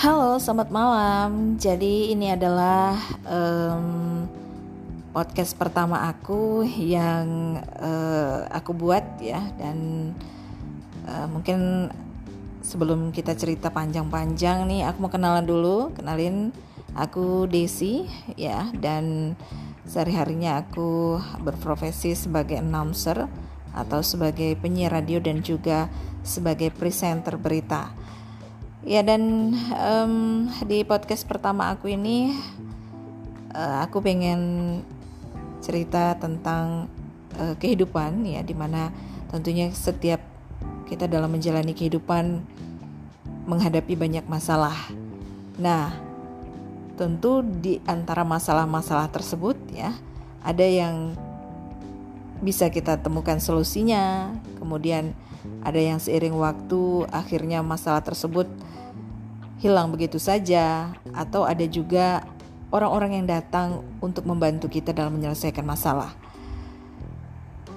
Halo, selamat malam. Jadi ini adalah um, podcast pertama aku yang uh, aku buat ya dan uh, mungkin sebelum kita cerita panjang-panjang nih, aku mau kenalan dulu. Kenalin, aku Desi ya dan sehari-harinya aku berprofesi sebagai announcer atau sebagai penyiar radio dan juga sebagai presenter berita. Ya dan um, di podcast pertama aku ini uh, aku pengen cerita tentang uh, kehidupan ya di mana tentunya setiap kita dalam menjalani kehidupan menghadapi banyak masalah. Nah, tentu di antara masalah-masalah tersebut ya ada yang bisa kita temukan solusinya, kemudian ada yang seiring waktu akhirnya masalah tersebut hilang begitu saja, atau ada juga orang-orang yang datang untuk membantu kita dalam menyelesaikan masalah.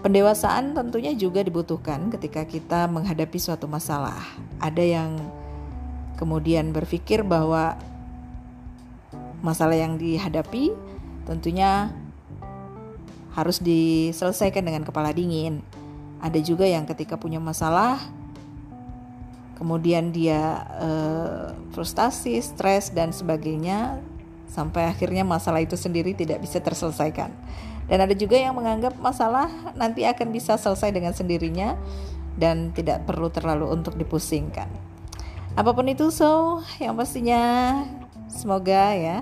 Pendewasaan tentunya juga dibutuhkan ketika kita menghadapi suatu masalah. Ada yang kemudian berpikir bahwa masalah yang dihadapi tentunya harus diselesaikan dengan kepala dingin. Ada juga yang ketika punya masalah kemudian dia uh, frustasi, stres dan sebagainya sampai akhirnya masalah itu sendiri tidak bisa terselesaikan. Dan ada juga yang menganggap masalah nanti akan bisa selesai dengan sendirinya dan tidak perlu terlalu untuk dipusingkan. Apa pun itu so, yang pastinya semoga ya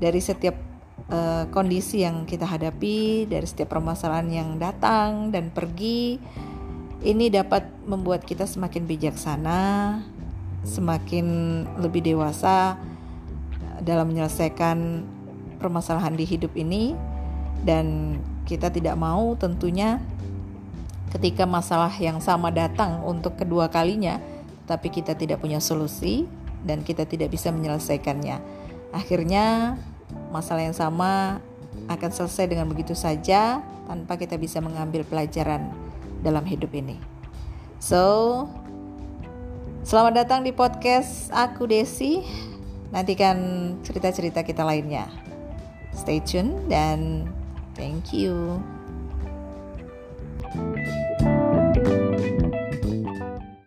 dari setiap uh, kondisi yang kita hadapi, dari setiap permasalahan yang datang dan pergi ini dapat membuat kita semakin bijaksana, semakin lebih dewasa dalam menyelesaikan permasalahan di hidup ini dan kita tidak mau tentunya ketika masalah yang sama datang untuk kedua kalinya tapi kita tidak punya solusi dan kita tidak bisa menyelesaikannya. Akhirnya masalah yang sama akan selesai dengan begitu saja tanpa kita bisa mengambil pelajaran dalam hidup ini. So, selamat datang di podcast aku Desi. Nantikan cerita-cerita kita lainnya. Stay tune dan thank you.